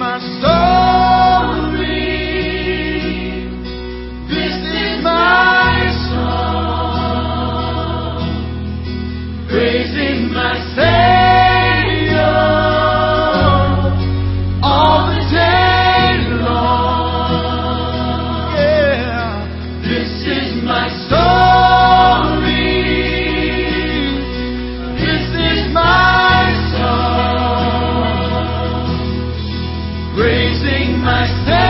my story. Praising my Savior